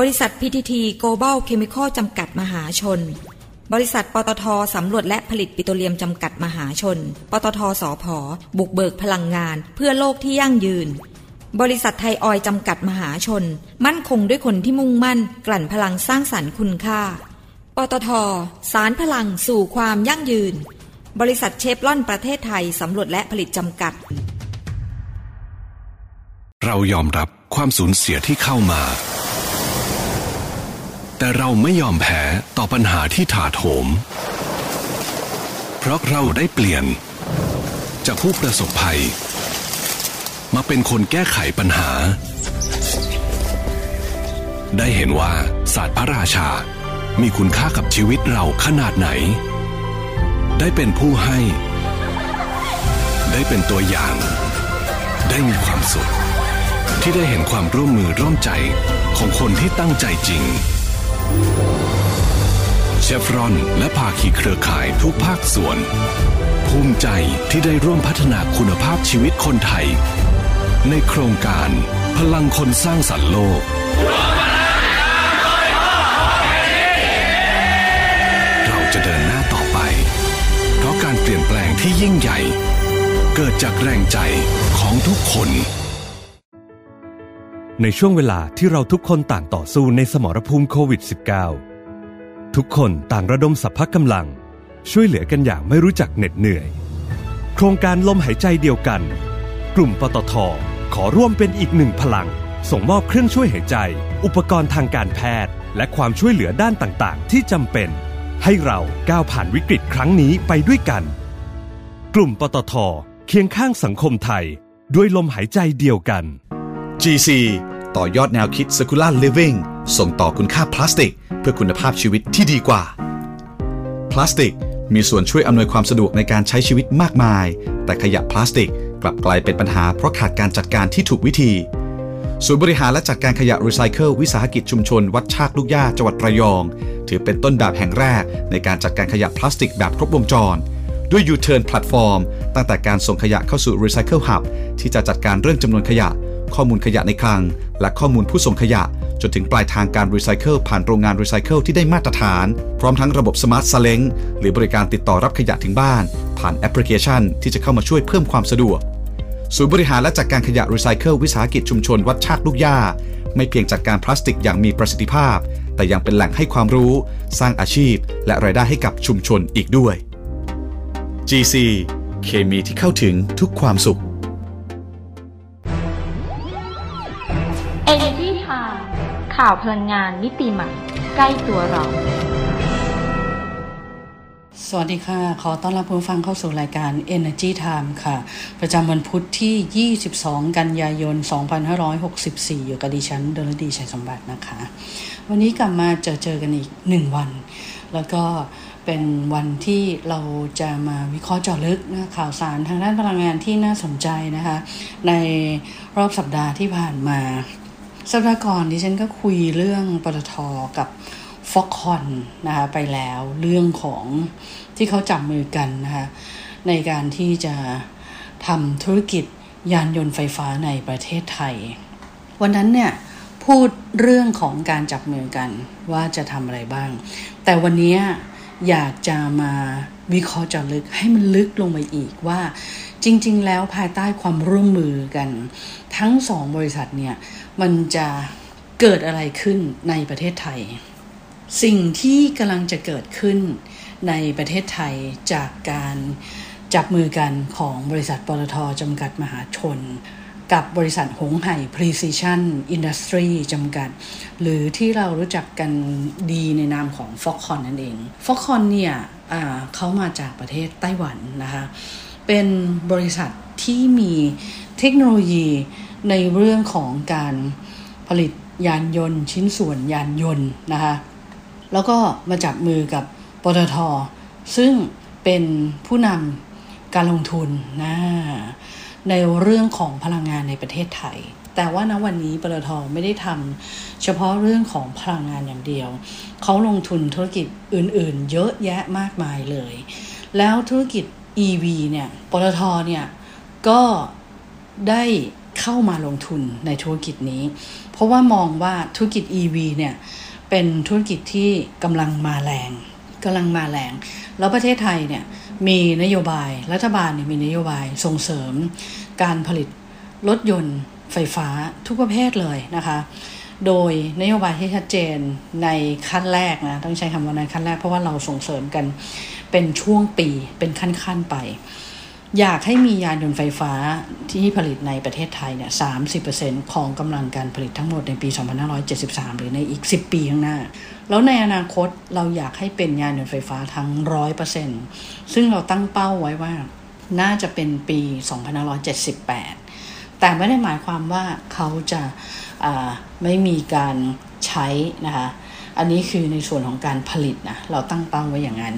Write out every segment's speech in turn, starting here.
บริษัท PTT Global Chemical จำกัดมหาชน บริษัทปตทสำรวจและผลิตปิโตรเลียมจำกัดมหาชน ปตทสอพอบุกเบิกพลังงาน เพื่อโลกที่ยั่งยืน บริษัทไทยออยจำกัดมหาชน มั่นคงด้วยคนที่มุ่งมั่น กลั่นพลังสร้างสรรค์คุณค่า ปตทสารพลังสู่ความยั่งยืน บริษัทเชฟลอนประเทศไทยสำรวจและผลิตจำกัด เรายอมรับความสูญเสียที่เข้ามา แต่เราไม่ยอมแพ้ต่อปัญหาที่ถาโถม เพราะเราได้เปลี่ยน จากผู้ประสบภัย มาเป็นคนแก้ไขปัญหา ได้เห็นว่าศาสตร์พระราชา มีคุณค่ากับชีวิตเราขนาดไหน ได้เป็นผู้ให้ ได้เป็นตัวอย่าง ได้มีความสุขที่ได้เห็นความร่วมมือร่วมใจของคนที่ตั้งใจจริง เชฟรอนและภาคีเครือข่ายทุกภาคส่วน ภูมิใจที่ได้ร่วมพัฒนาคุณภาพชีวิตคนไทย ในโครงการพลังคนสร้างสรรค์โลก เราจะเดินหน้าต่อไป เพราะการเปลี่ยนแปลงที่ยิ่งใหญ่ เกิดจากแรงใจของทุกคน ในช่วงเวลาที่เราทุกคนต่างต่อสู้ในสมรภูมิโควิด -19 ทุกคนต่างระดมสัพพะกำลัง ช่วยเหลือกันอย่างไม่รู้จักเหน็ดเหนื่อย โครงการลมหายใจเดียวกัน กลุ่มปตทขอร่วมเป็นอีกหนึ่งพลัง ส่งมอบเครื่องช่วยหายใจ อุปกรณ์ทางการแพทย์ และความช่วยเหลือด้านต่างๆ ที่จำเป็น ให้เราก้าวผ่านวิกฤตครั้งนี้ไปด้วยกัน กลุ่มปตทเคียงข้างสังคมไทย ด้วยลมหายใจเดียวกัน GC ต่อยอดแนวคิด Circular Living ส่งต่อคุณค่าพลาสติก เพื่อคุณภาพชีวิตที่ดีกว่า พลาสติกมีส่วนช่วยอำนวยความสะดวกในการใช้ชีวิตมากมาย แต่ขยะพลาสติกกลับกลายเป็นปัญหาเพราะขาดการจัดการที่ถูกวิธี ศูนย์บริหารและจัดการขยะรีไซเคิลวิสาหกิจชุมชน วัดชากลูกหญ้าจังหวัดระยอง ถือเป็นต้นแบบแห่งแรกในการจัดการขยะพลาสติกแบบครบวงจร ด้วย U-Turn Platform ตั้งแต่การส่งขยะเข้าสู่ Recycle Hub ที่จะจัดการเรื่องจำนวนขยะ ข้อมูลขยะในคลัง และข้อมูลผู้ส่งขยะ จนถึงปลายทางการรีไซเคิลผ่านโรงงานรีไซเคิลที่ได้มาตรฐาน พร้อมทั้งระบบ smart ซาเล้งหรือบริการติดต่อรับขยะถึงบ้าน ผ่านแอปพลิเคชัน ที่จะเข้ามาช่วยเพิ่มความสะดวกศูนย์บริหารและจัดการขยะรีไซเคิลวิสาหกิจชุมชนวัดชากลูกย่าไม่เพียงจัดการพลาสติกอย่างมีประสิทธิภาพ แต่ยังเป็นแหล่งให้ความรู้ สร้างอาชีพ และรายได้ให้กับชุมชนอีกด้วย GC เคมีที่เข้าถึงทุกความสุข ข่าวพลังงานมิติใหม่ ใกล้ตัวเรา สวัสดีค่ะ ขอต้อนรับผู้ฟังเข้าสู่รายการ Energy Time ค่ะ ประจำวันพุทธที่ 22 กันยายน 2564 อยู่กับดิฉันดลดีชัยสมบัตินะคะ วันนี้กลับมาเจอเจอกันอีก 1 วัน แล้วก็เป็นวันที่เราจะมาวิเคราะห์เจาะลึกนะข่าวสารทางด้านพลังงานที่น่าสนใจนะคะ ในรอบสัปดาห์ที่ผ่านมา สัปดาห์ก่อนดิฉันก็คุยเรื่องปตทกับฟ็อกคอนนะคะไปแล้วเรื่องของที่เขาจับมือกันนะคะในการที่จะทำธุรกิจยานยนต์ไฟฟ้าในประเทศไทย วันนั้นเนี่ยพูดเรื่องของการจับมือกันว่าจะทำอะไรบ้าง แต่วันนี้อยากจะมาวิเคราะห์เจาะลึกให้มันลึกลงไปอีกว่า จริง ๆ แล้วภายใต้ความร่วมมือกัน ทั้งสองบริษัทเนี่ย มันจะเกิดอะไรขึ้นในประเทศไทย สิ่งที่กำลังจะเกิดขึ้นในประเทศไทยจากการจับมือกันของบริษัทปตทจำกัดมหาชน กับบริษัทหงไห่ Precision Industry จำกัด หรือที่เรารู้จักกันดีในนามของ f o x c o n นั่นเอง f o x c o n เนี่ยเขามาจากประเทศไต้หวันนะคะ เป็นบริษัทที่มีเทคโนโลยี ในเรื่องของการผลิตยานยนต์ ชิ้นส่วนยานยนต์นะคะแล้วก็มาจับมือกับปตท ซึ่งเป็นผู้นำการลงทุนนะในเรื่องของพลังงานในประเทศไทย แต่ว่าณวันนี้ปตทไม่ได้ทำเฉพาะเรื่องของพลังงานอย่างเดียว เขาลงทุนธุรกิจอื่นๆ เยอะแยะมากมายเลย แล้วธุรกิจ EV เนี่ยปตทเนี่ยก็ได้ เข้ามาลงทุนในธุรกิจนี้ เพราะว่ามองว่าธุรกิจ EV เนี่ยเป็นธุรกิจที่กำลังมาแรงกำลังมาแรง แล้วประเทศไทยเนี่ยมีนโยบายรัฐบาลเนี่ยมีนโยบายส่งเสริม การผลิตรถยนต์ไฟฟ้าทุกประเภทเลยนะคะ โดยนโยบายที่ชัดเจนในขั้นแรกนะต้องใช้คำว่าในขั้นแรกเพราะว่าเราส่งเสริมกันเป็นช่วงปีเป็นขั้นๆไป อยากให้มียานยนต์ไฟฟ้าที่ผลิตในประเทศไทยเนี่ย 30%ของกำลังการผลิตทั้งหมดในปี 2573 หรือในอีก 10 ปีข้างหน้า แล้วในอนาคตเราอยากให้เป็นยานยนต์ไฟฟ้าทั้ง 100%ซึ่งเราตั้งเป้าไว้ว่าน่าจะเป็นปี 2578 แต่ไม่ได้หมายความว่าเขาจะไม่มีการใช้นะคะ อันนี้คือในส่วนของการผลิตนะเราตั้งเป้าไว้อย่างนั้น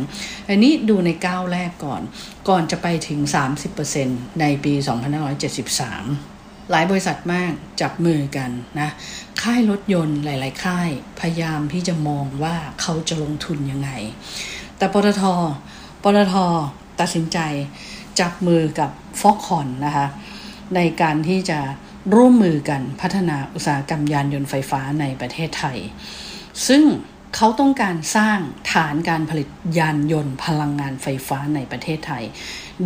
อันนี้ดูในก้าวแรกก่อน ก่อนจะไปถึง 30%ในปี 2573 หลายบริษัทมากจับมือกันนะค่ายรถยนต์หลาย ๆ ค่ายพยายามที่จะมองว่าเขาจะลงทุนยังไง แต่ปตทปตทตัดสินใจจับมือกับฟอกคอนนะคะในการที่จะร่วมมือกันพัฒนาอุตสาหกรรมยานยนต์ไฟฟ้าในประเทศไทย ซึ่งเขาต้องการสร้างฐานการผลิตยานยนต์พลังงานไฟฟ้าในประเทศไทย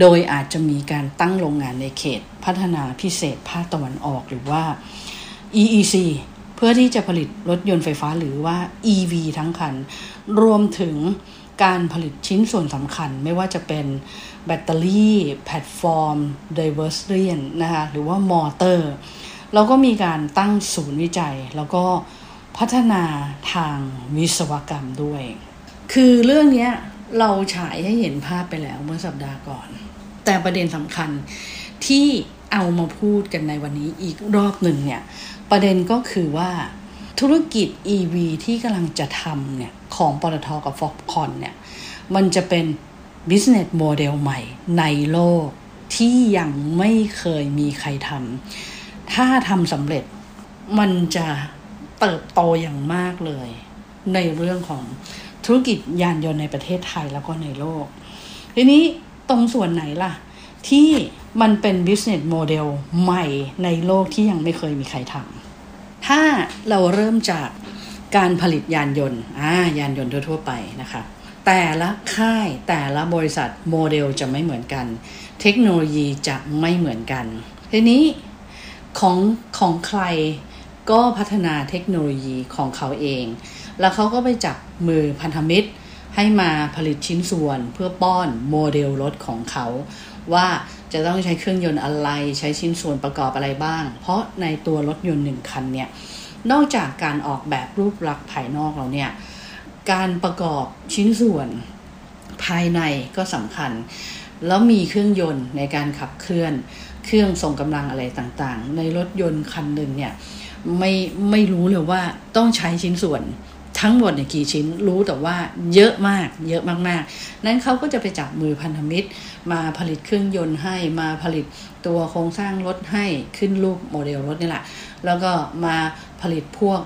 โดยอาจจะมีการตั้งโรงงานในเขตพัฒนาพิเศษภาคตะวันออกหรือว่า EEC เพื่อที่จะผลิตรถยนต์ไฟฟ้าหรือว่า EV ทั้งคัน รวมถึงการผลิตชิ้นส่วนสำคัญไม่ว่าจะเป็นแบตเตอรี่ แพลตฟอร์ม drivetrain นะคะหรือว่ามอเตอร์เราก็มีการตั้งศูนย์วิจัย แล้วก็ พัฒนาทางวิศวกรรมด้วย คือเรื่องนี้เราฉายให้เห็นภาพไปแล้วเมื่อสัปดาห์ก่อน แต่ประเด็นสำคัญที่เอามาพูดกันในวันนี้อีกรอบหนึ่งเนี่ย ประเด็นก็คือว่าธุรกิจ EV ที่กำลังจะทำเนี่ย ของปตทกับฟอกคอนเนี่ย มันจะเป็น business model ใหม่ในโลกที่ยังไม่เคยมีใครทำถ้าทำสำเร็จมันจะ เติบโตอย่างมากเลย ในเรื่องของธุรกิจยานยนต์ในประเทศไทยแล้วก็ในโลก ทีนี้ตรงส่วนไหนล่ะ ที่มันเป็น business model ใหม่ในโลกที่ยังไม่เคยมีใครทำถ้าเราเริ่มจากการผลิตยานยนต์อ่ายานยนต์ทั่วไปนะคะ แต่ละค่ายแต่ละบริษัทโมเดลจะไม่เหมือนกัน เทคโนโลยีจะไม่เหมือนกัน ทีนี้ของของใคร ก็พัฒนาเทคโนโลยีของเขาเอง แล้วเขาก็ไปจับมือพันธมิตรให้มาผลิตชิ้นส่วนเพื่อป้อนโมเดลรถของเขา ว่าจะต้องใช้เครื่องยนต์อะไรใช้ชิ้นส่วนประกอบอะไรบ้าง เพราะในตัวรถยนต์หนึ่งคันเนี่ยนอกจากการออกแบบรูปลักษณ์ภายนอกเราเนี่ยการประกอบชิ้นส่วนภายในก็สำคัญ แล้วมีเครื่องยนต์ในการขับเคลื่อน เครื่องส่งกำลังอะไรต่างๆ ในรถยนต์คันหนึ่งเนี่ย ไม่ไม่รู้เลยว่าต้องใช้ชิ้นส่วนทั้งหมดเนี่ยกี่ชิ้นรู้แต่ว่าเยอะมาก เยอะมากๆ นั้นเขาก็จะไปจับมือพันธมิตร มาผลิตเครื่องยนต์ให้มาผลิตตัวโครงสร้างรถให้ขึ้นรูปโมเดลรถนี่แหละ แล้วก็มาผลิตพวก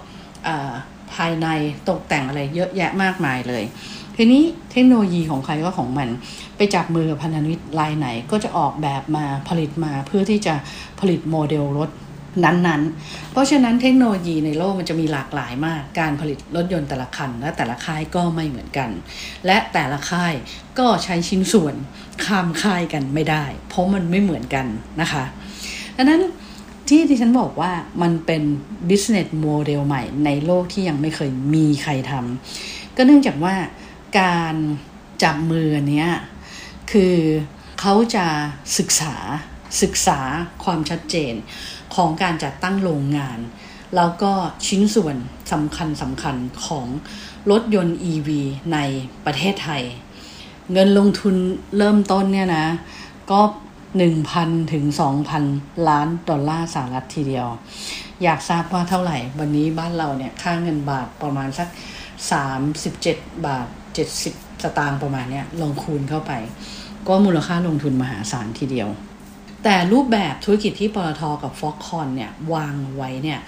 ภายในตกแต่งอะไรเยอะแยะมากมายเลย ทีนี้เทคโนโลยีของใครก็ของมัน ไปจับมือพันธมิตรรายไหนก็จะออกแบบมาผลิตมาเพื่อที่จะผลิตโมเดลรถ นั้นๆ เพราะฉะนั้นเทคโนโลยีในโลกมันจะมีหลากหลายมาก การผลิตรถยนต์แต่ละคัน และแต่ละค่ายก็ไม่เหมือนกัน และแต่ละค่ายก็ใช้ชิ้นส่วนข้ามค่ายกันไม่ได้ เพราะมันไม่เหมือนกันนะคะดังนั้นที่ที่ฉันบอกว่ามันเป็น business model ใหม่ในโลกที่ยังไม่เคยมีใครทำก็เนื่องจากว่าการจับมือเนี้ยคือเขาจะศึกษาศึกษาความชัดเจน ของการจัดตั้งโรงงาน แล้วก็ชิ้นส่วนสำคัญสำคัญของรถยนต์ EV ในประเทศไทย เงินลงทุนเริ่มต้นเนี่ยนะ ก็ 1,000 ถึง 2,000 ล้านดอลลาร์สหรัฐทีเดียว อยากทราบว่าเท่าไหร่ วันนี้บ้านเราเนี่ย ค่าเงินบาทประมาณสัก 37 บาท 70 สตางค์ประมาณเนี้ยลงคูณเข้าไป ก็มูลค่าลงทุนมหาศาลทีเดียว แต่รูปแบบธุรกิจที่ปตทกับ Foxconn เนี่ยวางไว้เนี่ย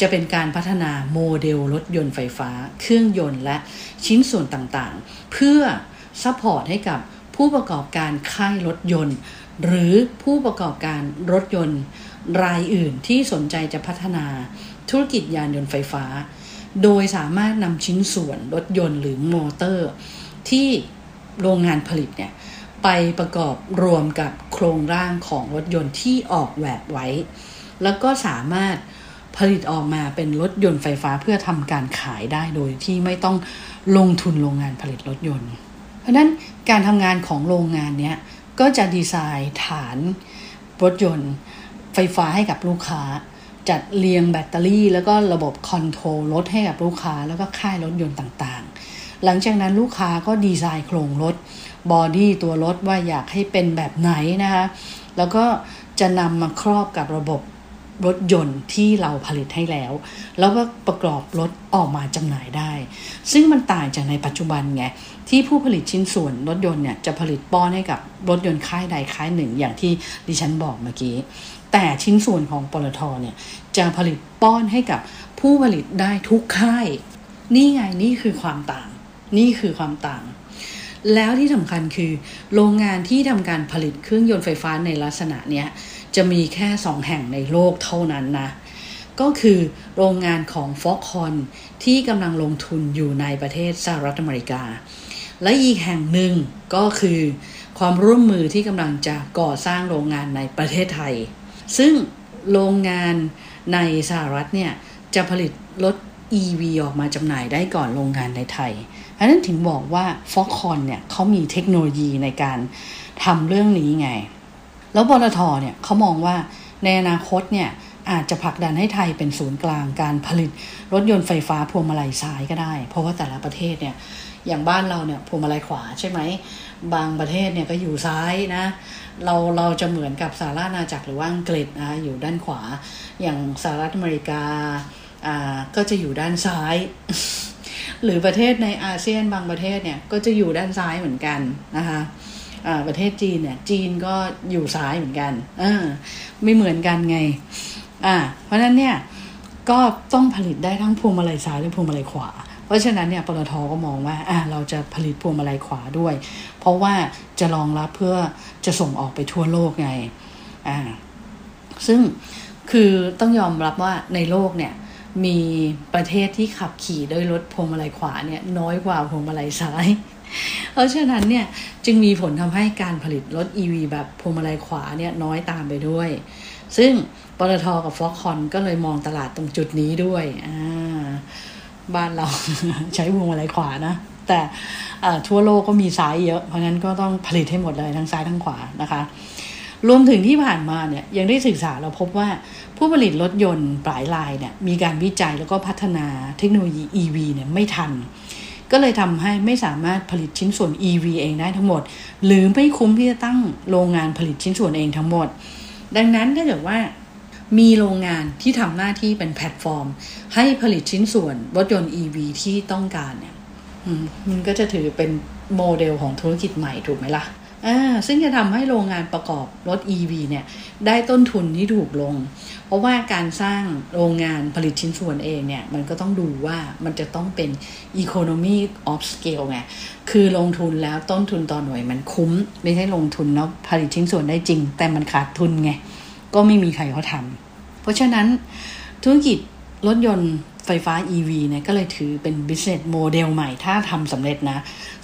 จะเป็นการพัฒนาโมเดลรถยนต์ไฟฟ้า เครื่องยนต์และชิ้นส่วนต่างๆ เพื่อ support ให้กับผู้ประกอบการค่ายรถยนต์ หรือผู้ประกอบการรถยนต์รายอื่นที่สนใจจะพัฒนาธุรกิจยานยนต์ไฟฟ้า โดยสามารถนำชิ้นส่วนรถยนต์หรือมอเตอร์ ที่โรงงานผลิตเนี่ย ไปประกอบรวมกับโครงร่างของรถยนต์ที่ออกแบบไว้ แล้วก็สามารถผลิตออกมาเป็นรถยนต์ไฟฟ้าเพื่อทำการขายได้โดยที่ไม่ต้องลงทุนโรงงานผลิตรถยนต์ เพราะนั้นการทำงานของโรงงานเนี้ยก็จะดีไซน์ฐานรถยนต์ไฟฟ้าให้กับลูกค้า จัดเรียงแบตเตอรี่ แล้วก็ระบบ control รถให้กับลูกค้า แล้วก็ค่ายรถยนต์ต่างๆ หลังจากนั้นลูกค้าก็ดีไซน์โครงรถ body ตัวรถว่าอยากให้เป็นแบบไหนนะคะ แล้วก็จะนำมาครอบกับระบบรถยนต์ที่เราผลิตให้แล้ว แล้วก็ประกอบรถออกมาจำหน่ายได้ ซึ่งมันต่างจากในปัจจุบันไง ที่ผู้ผลิตชิ้นส่วนรถยนต์เนี่ยจะผลิตป้อนให้กับรถยนต์ค่ายใดค่ายหนึ่ง อย่างที่ดิฉันบอกเมื่อกี้ แต่ชิ้นส่วนของปตทเนี่ยจะผลิตป้อนให้กับผู้ผลิตได้ทุกค่าย นี่ไงนี่คือความต่าง นี่คือความต่าง แล้วที่สำคัญคือ โรงงานที่ทำการผลิตเครื่องยนต์ไฟฟ้าในลักษณะเนี้ยจะมีแค่สองแห่งในโลกเท่านั้นนะ ก็คือโรงงานของฟอกคอนที่กำลังลงทุนอยู่ในประเทศสหรัฐอเมริกา และอีกแห่งหนึ่งก็คือ ความร่วมมือที่กำลังจะก่อสร้างโรงงานในประเทศไทย ซึ่งโรงงานในสหรัฐเนี่ยจะผลิตรถ EV ออกมาจำหน่ายได้ก่อนโรงงานในไทย อันนั้นถึงบอกว่าฟอกคอนเนี่ยเขามีเทคโนโลยีในการทำเรื่องนี้ไง แล้วปตทเนี่ยเขามองว่าในอนาคตเนี่ยอาจจะผลักดันให้ไทยเป็นศูนย์กลางการผลิต รถยนต์ไฟฟ้าพวงมาลัยซ้ายก็ได้ เพราะว่าแต่ละประเทศเนี่ยอย่างบ้านเราเนี่ยพวงมาลัยขวาใช่ไหม บางประเทศเนี่ยก็อยู่ซ้ายนะ เราเราจะเหมือนกับสหรัฐอาณาจักรหรือว่าอังกฤษนะอยู่ด้านขวา อย่างสหรัฐอเมริกาอ่าก็จะอยู่ด้านซ้าย หรือประเทศในอาเซียนบางประเทศเนี่ยก็จะอยู่ด้านซ้ายเหมือนกันนะคะประเทศจีนเนี่ยจีนก็อยู่ซ้ายเหมือนกันไม่เหมือนกันไงอ่าเพราะฉะนั้นเนี่ยก็ต้องผลิตได้ทั้งพวงมาลัยซ้ายและพวงมาลัยขวา เพราะฉะนั้นเนี่ยปตทก็มองว่าอ่าเราจะผลิตพวงมาลัยขวาด้วย เพราะว่าจะรองรับเพื่อจะส่งออกไปทั่วโลกไงอ่าซึ่งคือต้องยอมรับว่าในโลกเนี่ย มีประเทศที่ขับขี่ด้วยรถพวงมาลัยขวาเนี่ยน้อยกว่าพวงมาลัยซ้าย เพราะฉะนั้นเนี่ยจึงมีผลทำให้การผลิตรถ EV แบบพวงมาลัยขวาเนี่ยน้อยตามไปด้วย ซึ่งปตทกับฟอกคอนก็เลยมองตลาดตรงจุดนี้ด้วยอ่าบ้านเราใช้พวงมาลัยขวานะแต่ทั่วโลกก็มีซ้ายเยอะ เพราะงั้นก็ต้องผลิตให้หมดเลยทั้งซ้ายทั้งขวานะคะ รวมถึงที่ผ่านมาเนี่ยยังได้ศึกษาเราพบว่าผู้ผลิตรถยนต์ปลายลายเนี่ยมีการวิจัยแล้วก็พัฒนาเทคโนโลยี EV เนี่ยไม่ทัน ก็เลยทำให้ไม่สามารถผลิตชิ้นส่วน EV เองได้ทั้งหมด หรือไม่คุ้มที่จะตั้งโรงงานผลิตชิ้นส่วนเองทั้งหมด ดังนั้นถ้าเกิดว่ามีโรงงานที่ทำหน้าที่เป็นแพลตฟอร์ม ให้ผลิตชิ้นส่วนรถยนต์ EV ที่ต้องการเนี่ยมันก็จะถือเป็นโมเดลของธุรกิจใหม่ถูกไหมล่ะอ่า ซึ่งจะทำให้โรงงานประกอบรถ EV เนี่ยได้ต้นทุนที่ถูกลง เพราะว่าการสร้างโรงงานผลิตชิ้นส่วนเองเนี่ยมันก็ต้องดูว่ามันจะต้องเป็น economy of scale ไง คือลงทุนแล้วต้นทุนต่อหน่วยมันคุ้ม ไม่ใช่ลงทุนแล้วผลิตชิ้นส่วนได้จริง แต่มันขาดทุนไง ก็ไม่มีใครเขาทำเพราะฉะนั้นธุรกิจรถยนต์ ไฟฟ้า EV เนี่ยก็เลยถือเป็น business model ใหม่ถ้าทำสำเร็จนะ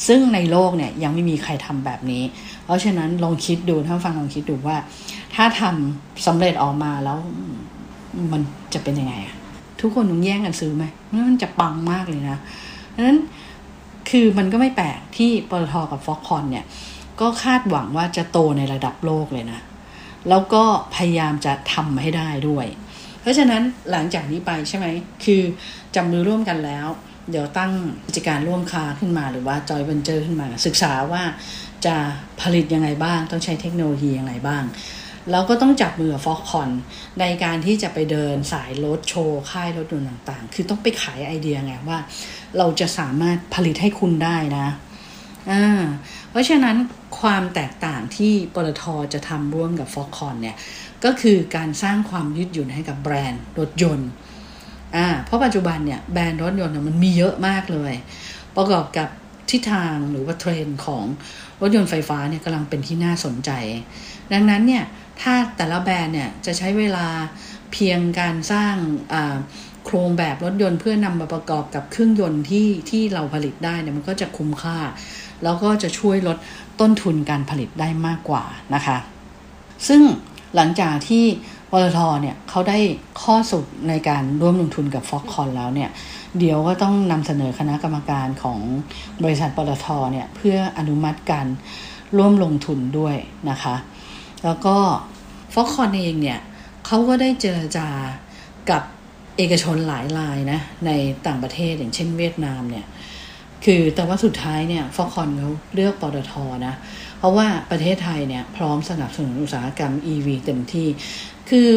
ซึ่งในโลกเนี่ยยังไม่มีใครทำแบบนี้ เพราะฉะนั้นลองคิดดูถ้านฟังลองคิดดูว่า ถ้าทำสำเร็จออกมาแล้วมันจะเป็นยังไงอะทุกคนต้องแย่งกันซื้อไหมมันจะปังมากเลยนะดังนั้นคือมันก็ไม่แปลกที่ปตทกับ Foxconn เนี่ย ก็คาดหวังว่าจะโตในระดับโลกเลยนะ แล้วก็พยายามจะทำให้ได้ด้วย เพราะฉะนั้นหลังจากนี้ไปใช่ไหมคือจับมือร่วมกันแล้ว เดี๋ยวตั้งกิจการร่วมค้าขึ้นมาหรือว่าจอยเวนเจอร์ขึ้นมา ศึกษาว่าจะผลิตยังไงบ้าง ต้องใช้เทคโนโลยียังไงบ้างแล้วก็ต้องจับมือฟอกคอนในการที่จะไปเดินสายรถโชว์ค่ายรถยนต์ต่างๆ คือต้องไปขายไอเดียไงว่า เราจะสามารถผลิตให้คุณได้นะอ่าเพราะฉะนั้นความแตกต่างที่ปตทจะทำร่วมกับฟอกคอนเนี่ย ก็คือการสร้างความยืดหยุ่นให้กับแบรนด์รถยนต์อ่าเพราะปัจจุบันเนี่ยแบรนด์รถยนต์มันมีเยอะมากเลย ประกอบกับทิศทางหรือว่าเทรนด์ของรถยนต์ไฟฟ้าเนี่ยกำลังเป็นที่น่าสนใจ ดังนั้นเนี่ยถ้าแต่ละแบรนด์เนี่ยจะใช้เวลาเพียงการสร้างโครงแบบรถยนต์เพื่อนำมาประกอบกับเครื่องยนต์ที่ที่เราผลิตได้เนี่ยมันก็จะคุ้มค่า แล้วก็จะช่วยลดต้นทุนการผลิตได้มากกว่านะคะ ซึ่ง หลังจากที่ปตทเนี่ยเขาได้ข้อสรุปในการร่วมลงทุนกับ Foxconn แล้วเนี่ย เดี๋ยวก็ต้องนำเสนอคณะกรรมการของบริษัทปตทเนี่ยเพื่ออนุมัติการร่วมลงทุนด้วยนะคะ แล้วก็ฟ็อกคอนเองเนี่ยเขาก็ได้เจรจากับเอกชนหลายรายนะในต่างประเทศอย่างเช่นเวียดนามเนี่ย คือแต่ว่าสุดท้ายเนี่ยฟ็อกคอนเขาเลือกปตทนะเพราะว่าประเทศไทยเนี่ยพร้อมสนับสนุนอุตสาหกรรม EV เต็มที่ คือ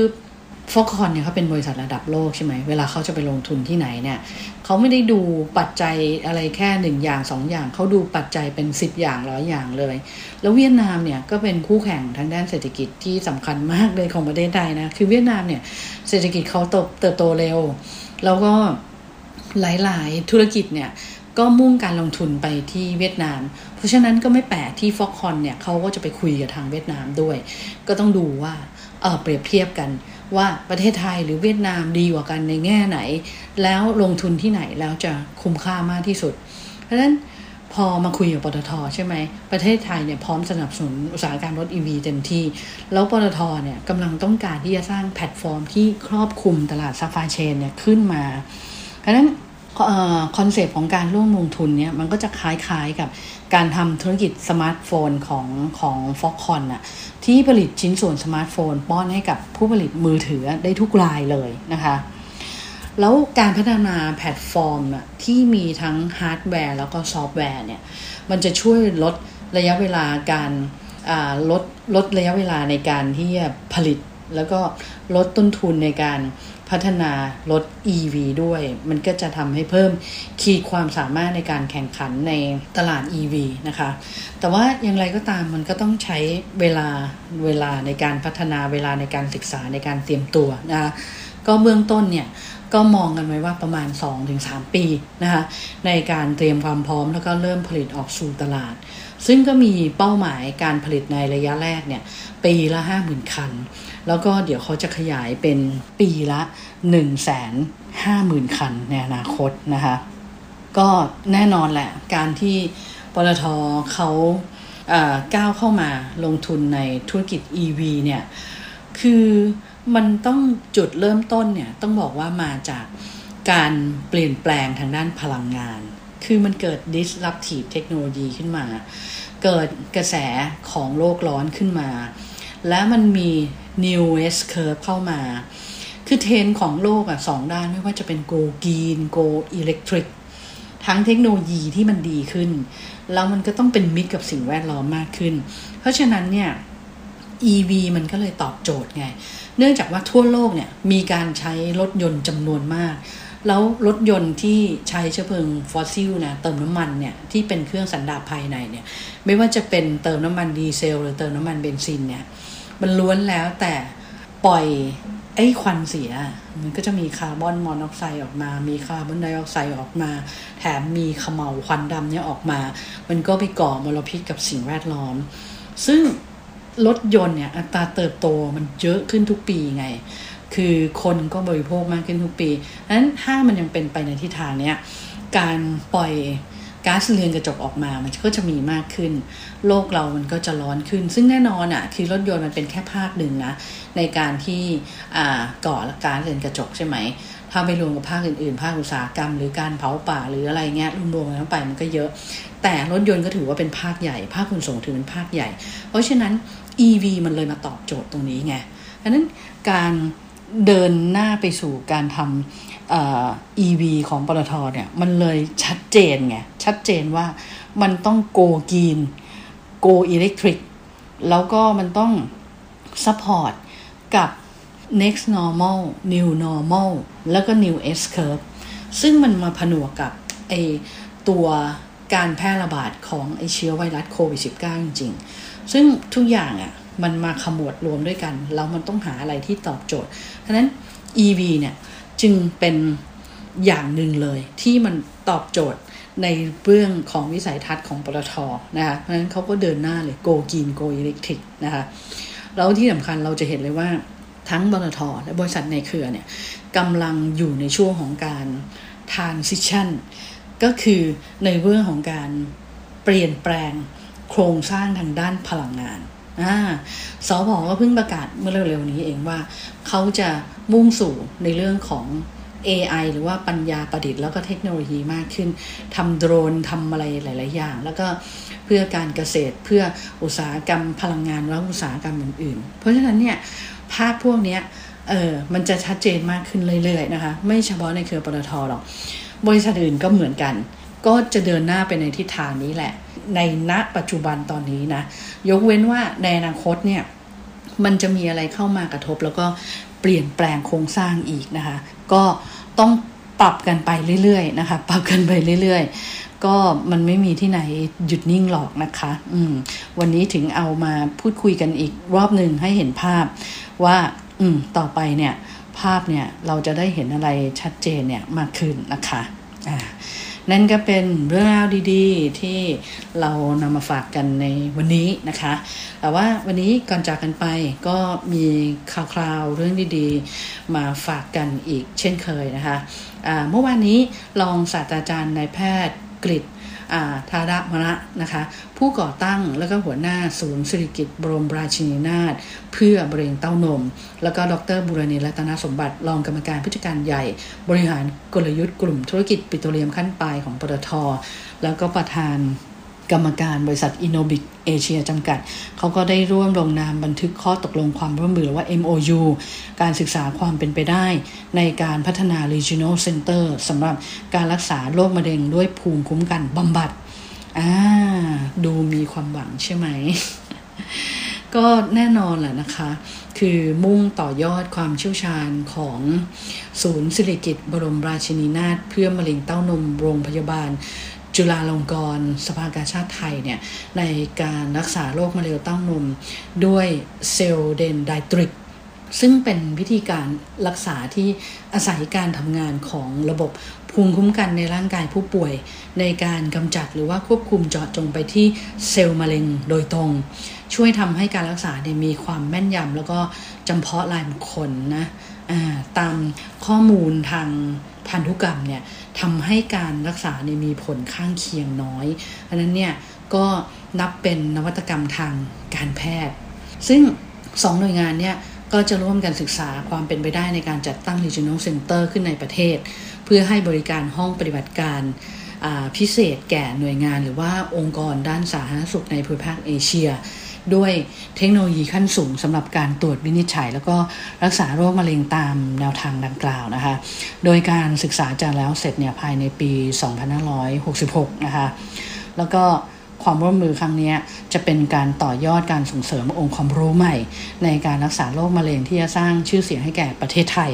ฟอกคอนเนี่ยเขาเป็นบริษัทระดับโลกใช่ไหม เวลาเขาจะไปลงทุนที่ไหนเนี่ยเขาไม่ได้ดูปัจจัยอะไรแค่หนึ่งอย่างสองอย่าง เขาดูปัจจัยเป็นสิบอย่างร้อยอย่างเลย แล้วเวียดนามเนี่ยก็เป็นคู่แข่งทางด้านเศรษฐกิจที่สำคัญมากเลยของประเทศไทยนะ คือเวียดนามเนี่ยเศรษฐกิจเขาเติบโตเร็ว แล้วก็หลาย ๆ ธุรกิจเนี่ยก็มุ่งการลงทุนไปที่เวียดนาม เพราะฉะนั้นก็ไม่แปลกที่ฟอกคอนเนี่ยเขาก็จะไปคุยกับทางเวียดนามด้วย ก็ต้องดูว่าเออเปรียบเทียบกันว่าประเทศไทยหรือเวียดนามดีกว่ากันในแง่ไหน แล้วลงทุนที่ไหนแล้วจะคุ้มค่ามากที่สุด เพราะฉะนั้นพอมาคุยกับปตทใช่ไหม ประเทศไทยเนี่ยพร้อมสนับสนุนอุตสาหกรรมรถ EV เต็มที่ แล้วปตทเนี่ยกำลังต้องการที่จะสร้างแพลตฟอร์มที่ครอบคลุมตลาด supply chain เนี่ยขึ้นมา เพราะฉะนั้น concept ของการร่วมลงทุนเนี่ยมันก็จะคล้ายๆกับการทำธุรกิจสมาร์ทโฟนของของ Foxconn อะที่ผลิตชิ้นส่วนสมาร์ทโฟน ป้อนให้กับผู้ผลิตมือถือได้ทุกรายเลยนะคะ แล้วการพัฒนาแพลตฟอร์มอะที่มีทั้งฮาร์ดแวร์แล้วก็ซอฟต์แวร์เนี่ยมันจะช่วยลดระยะเวลาการลดลดระยะเวลาในการที่จะผลิต แล้วก็ลดต้นทุนในการ พัฒนารถ EV ด้วย มันก็จะทำให้เพิ่มขีดความสามารถในการแข่งขันในตลาด EV นะคะ แต่ว่าอย่างไรก็ตามมันก็ต้องใช้เวลาเวลาในการพัฒนาเวลาในการศึกษาในการเตรียมตัวนะคะก็เบื้องต้นเนี่ยก็มองกันไว้ว่าประมาณ 2-3 ปีนะคะในการเตรียมความพร้อมแล้วก็เริ่มผลิตออกสู่ตลาด ซึ่งก็มีเป้าหมายการผลิตในระยะแรกเนี่ยปีละ 50,000 คัน แล้วก็เดี๋ยวเขาจะขยายเป็นปีละ1 5 0 0 0 0 คันในอนาคตนะคะ ก็แน่นอนแหละ การที่ปตทเขาก้าวเข้ามาลงทุนในธุรกิจ EV เนี่ย คือมันต้องจุดเริ่มต้นเนี่ย ต้องบอกว่ามาจากการเปลี่ยนแปลงทางด้านพลังงาน คือมันเกิด disruptive เทคโนโลยีขึ้นมา เกิดกระแสของโลกร้อนขึ้นมา แล้วมันมี new S curve เข้ามา คือเทรนของโลกอะสองด้านไม่ว่าจะเป็น go green go electric ทั้งเทคโนโลยีที่มันดีขึ้น แล้วมันก็ต้องเป็นมิตรกับสิ่งแวดล้อมมากขึ้น เพราะฉะนั้นเนี่ย EV มันก็เลยตอบโจทย์ไง เนื่องจากว่าทั่วโลกเนี่ยมีการใช้รถยนต์จำนวนมาก แล้วรถยนต์ที่ใช้เชื้อเพลิงฟอสซิลนะเติมน้ำมันเนี่ยที่เป็นเครื่องสันดาปภายในเนี่ยไม่ว่าจะเป็นเติมน้ำมันดีเซล หรือเติมน้ำมันเบนซินเนี่ย มันล้วนแล้วแต่ปล่อยไอ้ควันเสีย มันก็จะมีคาร์บอนมอนอกไซด์ออกมา มีคาร์บอนไดออกไซด์ออกมา แถมมีเขม่าควันดำเนี่ยออกมา มันก็ไปก่อมลพิษกับสิ่งแวดล้อม ซึ่งรถยนต์เนี่ยอัตราเติบโตมันเยอะขึ้นทุกปีไง คือคนก็บริโภคมากขึ้นทุกปีนั้นถ้ามันยังเป็นไปในทิศทางเนี้ย การปล่อยก๊าซเรือนกระจกออกมา มันก็จะมีมากขึ้น โลกเรามันก็จะร้อนขึ้น ซึ่งแน่นอนอะ่ะคือรถยนต์มันเป็นแค่ภาคหนึ่งนะ ในการที่ก่อกาซเรือนกระจกใช่ไหม ถ้าไปรวมกับภาคอื่นๆ ภาคอุตสาหกรรม หรือการเผาป่าหรืออะไรเงี้ยรวมๆกันไปมันก็เยอะ แต่รถยนต์ก็ถือว่าเป็นภาคใหญ่ ภาคขนส่งถือเป็นภาคใหญ่ เพราะฉะนั้น EV มันเลยมาตอบโจทย์ตรงนี้ไงดังนั้นการเดินหน้าไปสู่การทำ EV ของปตทเนี่ยมันเลยชัดเจนไงชัดเจนว่ามันต้องโกกีน โกอิเล็กทริกแล้วก็มันต้อง support กับ next normal new normal แล้วก็ new S curve ซึ่งมันมาผนวกกับไอตัวการแพร่ระบาดของไอเชื้อไวรัสโควิด -19 จริงๆ ซึ่งทุกอย่างอะ่ะมันมาขมวดรวมด้วยกัน แล้วมันต้องหาอะไรที่ตอบโจทย์เพราะนั้น EV เนี่ยจึงเป็นอย่างหนึ่งเลยที่มันตอบโจทย์ ในเรื่องของวิสัยทัศน์ของปตทนะคะเพราะฉะนั้นเขาก็เดินหน้าเลย go green go electric นะคะแล้วที่สำคัญเราจะเห็นเลยว่าทั้งปตทและบริษัทในเครือเนี่ยกำลังอยู่ในช่วงของการ transition ก็คือในเรื่องของการเปลี่ยนแปลงโครงสร้างทางด้านพลังงานอ่าสพก็เพิ่งประกาศเมื่อเร็วๆนี้เองว่า เขาจะมุ่งสู่ในเรื่องของ AI หรือว่าปัญญาประดิษฐ์แล้วก็เทคโนโลยีมากขึ้นทำโดรนทำอะไรหลาย ๆ อย่าง แล้วก็เพื่อการเกษตรเพื่ออุตสาหกรรมพลังงานและอุตสาหกรรมอื่น ๆ เพราะฉะนั้นเนี่ยภาพพวกนี้เออมันจะชัดเจนมากขึ้นเรื่อย ๆ นะคะ ไม่เฉพาะในเครือปตทหรอก บริษัทอื่นก็เหมือนกัน ก็จะเดินหน้าไปในทิศทางนี้แหละ ในณปัจจุบันตอนนี้นะ ยกเว้นว่าในอนาคตเนี่ยมันจะมีอะไรเข้ามากระทบแล้วก็เปลี่ยนแปลงโครงสร้างอีกนะคะ ก็ต้องปรับกันไปเรื่อยๆนะคะ ปรับกันไปเรื่อยๆ ก็มันไม่มีที่ไหนหยุดนิ่งหรอกนะคะ อืม วันนี้ถึงเอามาพูดคุยกันอีกรอบหนึ่งให้เห็นภาพว่า อืม ต่อไปเนี่ย ภาพเนี่ยเราจะได้เห็นอะไรชัดเจนเนี่ยมากขึ้นนะคะ อ่า นั่นก็เป็นเรื่องราวดีๆ ที่เรานำมาฝากกันในวันนี้นะคะ แต่ว่าวันนี้ก่อนจากกันไปก็มีข่าวๆเรื่องดีๆ มาฝากกันอีกเช่นเคยนะคะะเมื่อวานนี้รองศาสตราจารย์นายแพทย์กฤษ ธาระมระนะคะ ผู้ก่อตั้งแล้วก็หัวหน้าศูนย์สิริกิติ์บรมราชินีนาถเพื่อบริเวณเต้านม แล้วก็ดรบุรณีรัตนสมบัติรองกรรมการผู้จัดการใหญ่ บริหารกลยุทธ์กลุ่มธุรกิจปิโตรเลียมขั้นปลายของปตทแล้วก็ประธาน กรรมการบริษัทอินโนบิกเอเชียจำกัด เขาก็ได้ร่วมลงนามบันทึกข้อตกลงความร่วมมือหรือว่า MOU การศึกษาความเป็นไปได้ ในการพัฒนา Regional Center สำหรับการรักษาโรคมะเร็งด้วยภูมิคุ้มกันบำบัดอ่าดูมีความหวังใช่ไหม ก็แน่นอนแหละนะคะ คือมุ่งต่อยอดความเชี่ยวชาญของศูนย์สิริกิตบรมราชินีนาถเพื่อมะเร็งเต้านมโรงพยาบาล จุฬาลงกรณ์สภากาชาติไทยเนี่ยในการรักษาโรคมะเร็งเต้านมด้วยเซลล์เดนไดตริก ซึ่งเป็นวิธีการรักษาที่อาศัยการทำงานของระบบภูมิคุ้มกันในร่างกายผู้ป่วย ในการกำจัดหรือว่าควบคุมเจาะจงไปที่เซลล์มะเร็งโดยตรง ช่วยทำให้การรักษาเนี่ยมีความแม่นยำแล้วก็จำเพาะลายบุคคลนะ ตามข้อมูลทางพันธุกรรมเนี่ยทำให้การรักษาเนี่ยมีผลข้างเคียงน้อยอันนั้นเนี่ยก็นับเป็นนวัตกรรมทางการแพทย์ ซึ่งสองหน่วยงานเนี่ยก็จะร่วมกันศึกษาความเป็นไปได้ในการจัดตั้ง Regional Center ขึ้นในประเทศ เพื่อให้บริการห้องปฏิบัติการพิเศษแก่หน่วยงานหรือว่าองค์กรด้านสาธารณสุขในภูมิภาคเอเชีย ด้วยเทคโนโลยีขั้นสูงสำหรับการตรวจวินิจฉัย แล้วก็รักษาโรคมะเร็งตามแนวทางดังกล่าวนะคะ โดยการศึกษาจะแล้วเสร็จเนี่ยภายในปี 2566 นะคะ แล้วก็ความร่วมมือครั้งนี้จะเป็นการต่อยอดการส่งเสริมองค์ความรู้ใหม่ ในการรักษาโรคมะเร็งที่จะสร้างชื่อเสียงให้แก่ประเทศไทย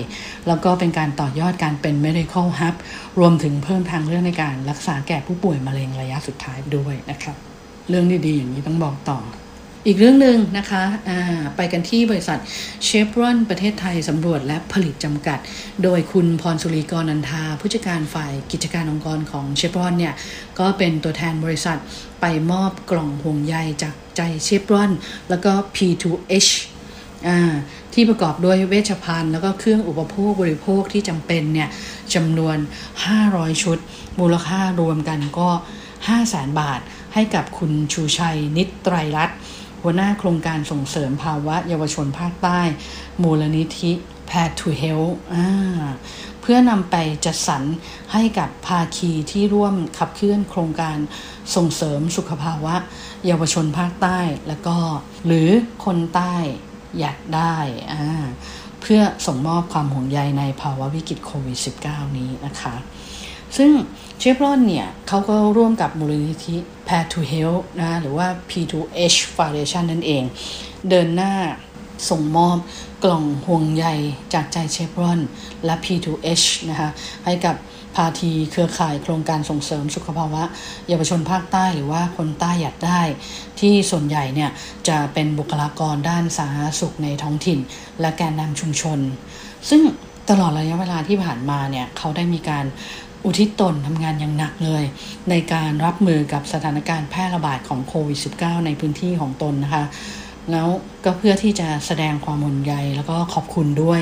แล้วก็เป็นการต่อยอดการเป็น medical hub รวมถึงเพิ่มทางเลือกในการรักษาแก่ผู้ป่วยมะเร็งระยะสุดท้ายด้วยนะครับ เรื่องดีๆอย่างนี้ต้องบอกต่อ อีกเรื่องหนึ่งนะคะไปกันที่บริษัทเชฟรอนประเทศไทยสำรวจและผลิตจำกัด โดยคุณพรสุรีกรนันทา ผู้จัดการฝ่ายกิจการองค์กรของเชฟรอนเนี่ย ก็เป็นตัวแทนบริษัทไปมอบกล่องห่วงใยจากใจเชฟรอน แล้วก็ P2H ที่ประกอบด้วยเวชภัณฑ์ แล้วก็เครื่องอุปโภคบริโภคที่จำเป็นเนี่ยจำนวน 500 ชุด มูลค่ารวมกันก็ 5 0 0แสนบาทให้กับคุณชูชัยนิตไตรรัตน์ หัวหน้าโครงการส่งเสริมภาวะเยาวชนภาคใต้ มูลนิธิ p a t to Health เพื่อนำไปจัดสรรให้กับภาคีที่ร่วมขับเคลื่อนโครงการส่งเสริมสุขภาวะ เยาวชนภาคใต้แล้วก็ หรือคนใต้อยากได้เพื่อส่งมอบความห่วงใยในภาวะวิกฤตโควิด -19 นี้นะคะ ซึ่ง เชฟรอนเนี่ยเขาก็ร่วมกับมูลนิธิ p a t to Health นะหรือว่า P2H Foundation นั่นเอง เดินหน้าส่งมอบกล่องห่วงใยจากใจเชฟรอน และ P2H นะคะให้กับพาทีเครือข่ายโครงการส่งเสริมสุขภาวะ เยาวชนภาคใต้หรือว่าคนใต้อยากได้ ที่ส่วนใหญ่เนี่ยจะเป็นบุคลากรด้านสาธารณสุขในท้องถิ่น และแกนนำชุมชน ซึ่งตลอดระยะเวลาที่ผ่านมาเนี่ยเขาได้มีการ อุทิศตนทำงานอย่างหนักเลย ในการรับมือกับสถานการณ์แพร่ระบาดของโควิด -19 ในพื้นที่ของตนนะคะ แล้วก็เพื่อที่จะแสดงความห่วงใยแล้วก็ขอบคุณด้วย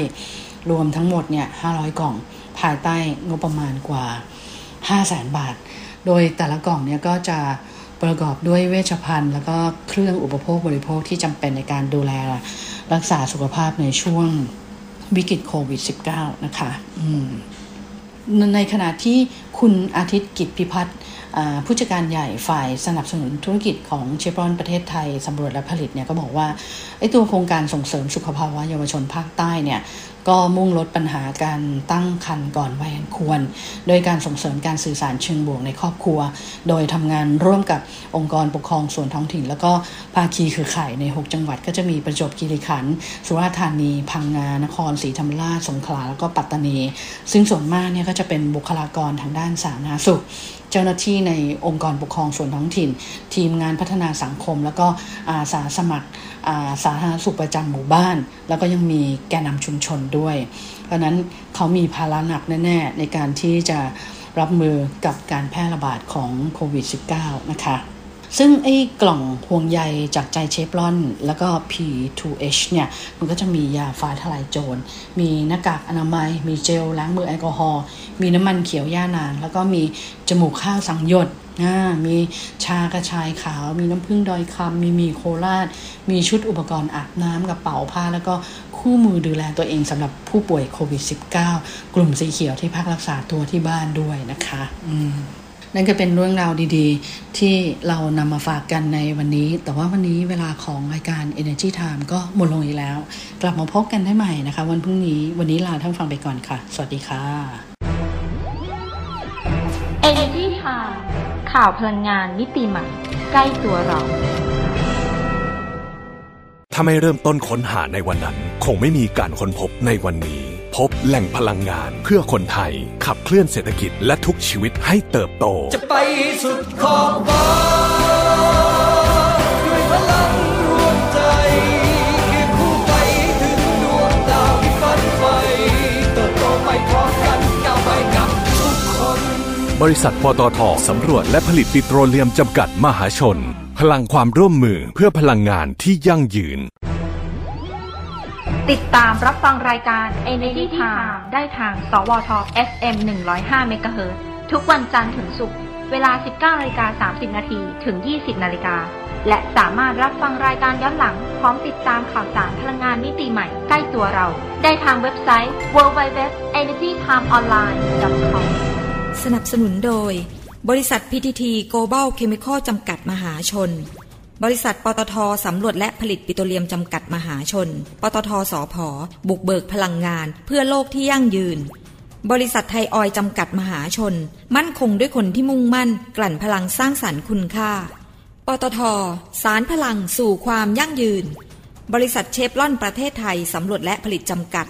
รวมทั้งหมดเนี่ย 500 กล่องภายใต้งบประมาณกว่า 5 0 0แสนบาท โดยแต่ละกล่องเนี่ยก็จะประกอบด้วยเวชภัณฑ์ แล้วก็เครื่องอุปโภคบริโภคที่จำเป็นในการดูแลรักษาสุขภาพในช่วงวิกฤตโควิด -19 นะคะ อืม ในขณะที่คุณอาทิตย์กิจพิพัฒน์ผู้จัดการใหญ่ฝ่ายสนับสนุนธุรกิจของเชฟรอนประเทศไทยสำรวจและผลิตเนี่ยก็บอกว่าไอ้ตัวโครงการส่งเสริมสุขภาวะเยาวชนภาคใต้เนี่ย ก็มุ่งลดปัญหาการตั้งครรภ์ก่อนวัยอันควร โดยการส่งเสริมการสื่อสารเชิงบวกในครอบครัว โดยทำงานร่วมกับองค์กรปกครองส่วนท้องถิ่น แล้วก็ภาคีคือข่ายใน 6 จังหวัด ก็จะมีประจวบคีรีขันธ์สุราษฎร์ธานี พังงา นครศรีธรรมราช สงขลา แล้วก็ปัตตานี ซึ่งส่วนมากเนี่ยก็จะเป็นบุคลากรทางด้านสาธารณสุข จ้าหน้าที่ในองค์กรปกครองส่วนท้องถิ่น ทีมงานพัฒนาสังคม แล้วก็อาสาสมัครสาธารณสุขประจำหมู่บ้าน แล้วก็ยังมีแกนนำชุมชนด้วย เพราะนั้นเขามีภาระหนักแน่ๆ ในการที่จะรับมือกับการแพร่ระบาดของโควิด -19 นะคะ ซึ่งไอ้กล่องห่วงใยจากใจเชฟรอน แล้วก็ P2H เนี่ย มันก็จะมียาฟ้าทลายโจร มีหน้ากากอนามัย มีเจลล้างมือแอลกอฮอล์ มีน้ำมันเขียวย่านาง แล้วก็มีจมูกข้าวสังยดมีชากระชายขาว มีน้ำผึ้งดอยคำมีมีโคราช มีชุดอุปกรณ์อาบน้ำกระเป๋าผ้า แล้วก็คู่มือดูแลตัวเองสำหรับผู้ป่วยโควิด -19 กลุ่มสีเขียวที่พักรักษาตัวที่บ้านด้วยนะคะ อืม นั่นก็เป็นเรื่องราวดีๆ ที่เรานำมาฝากกันในวันนี้ แต่ว่าวันนี้เวลาของรายการ Energy Time ก็หมดลงอีกแล้ว กลับมาพบกันได้ใหม่นะคะ วันพรุ่งนี้วันนี้ลาท่านฟังไปก่อนค่ะ สวัสดีค่ะ Energy Time ข่าวพลังงานมิติใหม่ใกล้ตัวเราถ้าไม่เริ่มต้นค้นหาในวันนั้น คงไม่มีการค้นพบในวันนี้ พบแหล่งพลังงานเพื่อคนไทย ขับเคลื่อนเศรษฐกิจและทุกชีวิตให้เติบโต จะไปสุดขอบฟ้าด้วยพลังรวมใจเคียงคู่ไปถึงดวงดาวที่ฝันใฝ่เติบโตไปพร้อมกันก้าวไปกับทุกคน บริษัทปตทสำรวจและผลิตปิโตรเลียมจำกัดมหาชน พลังความร่วมมือเพื่อพลังงานที่ยั่งยืน ติดตามรับฟังรายการ Energy Time ได้ทาง สวท FM 105 MHz ทุกวันจันทร์ถึงศุกร์ เวลา 19นาฬิกา30 นาทีถึง 20 นาฬิกา และสามารถรับฟังรายการย้อนหลัง พร้อมติดตามข่าวสารพลังงานมิติใหม่ใกล้ตัวเรา ได้ทางเว็บไซต์ www.energytimeonline.com สนับสนุนโดย บริษัท PTT Global Chemical จำกัดมหาชน บริษัทปตทสำรวจและผลิตปิโตรเลียมจำกัดมหาชน ปตทสอพอบุกเบิกพลังงาน เพื่อโลกที่ยั่งยืน บริษัทไทยออยจำกัดมหาชน มั่นคงด้วยคนที่มุ่งมั่น กลั่นพลังสร้างสรรค์คุณค่า ปตทสารพลังสู่ความยั่งยืน บริษัทเชฟรอนประเทศไทยสำรวจและผลิตจำกัด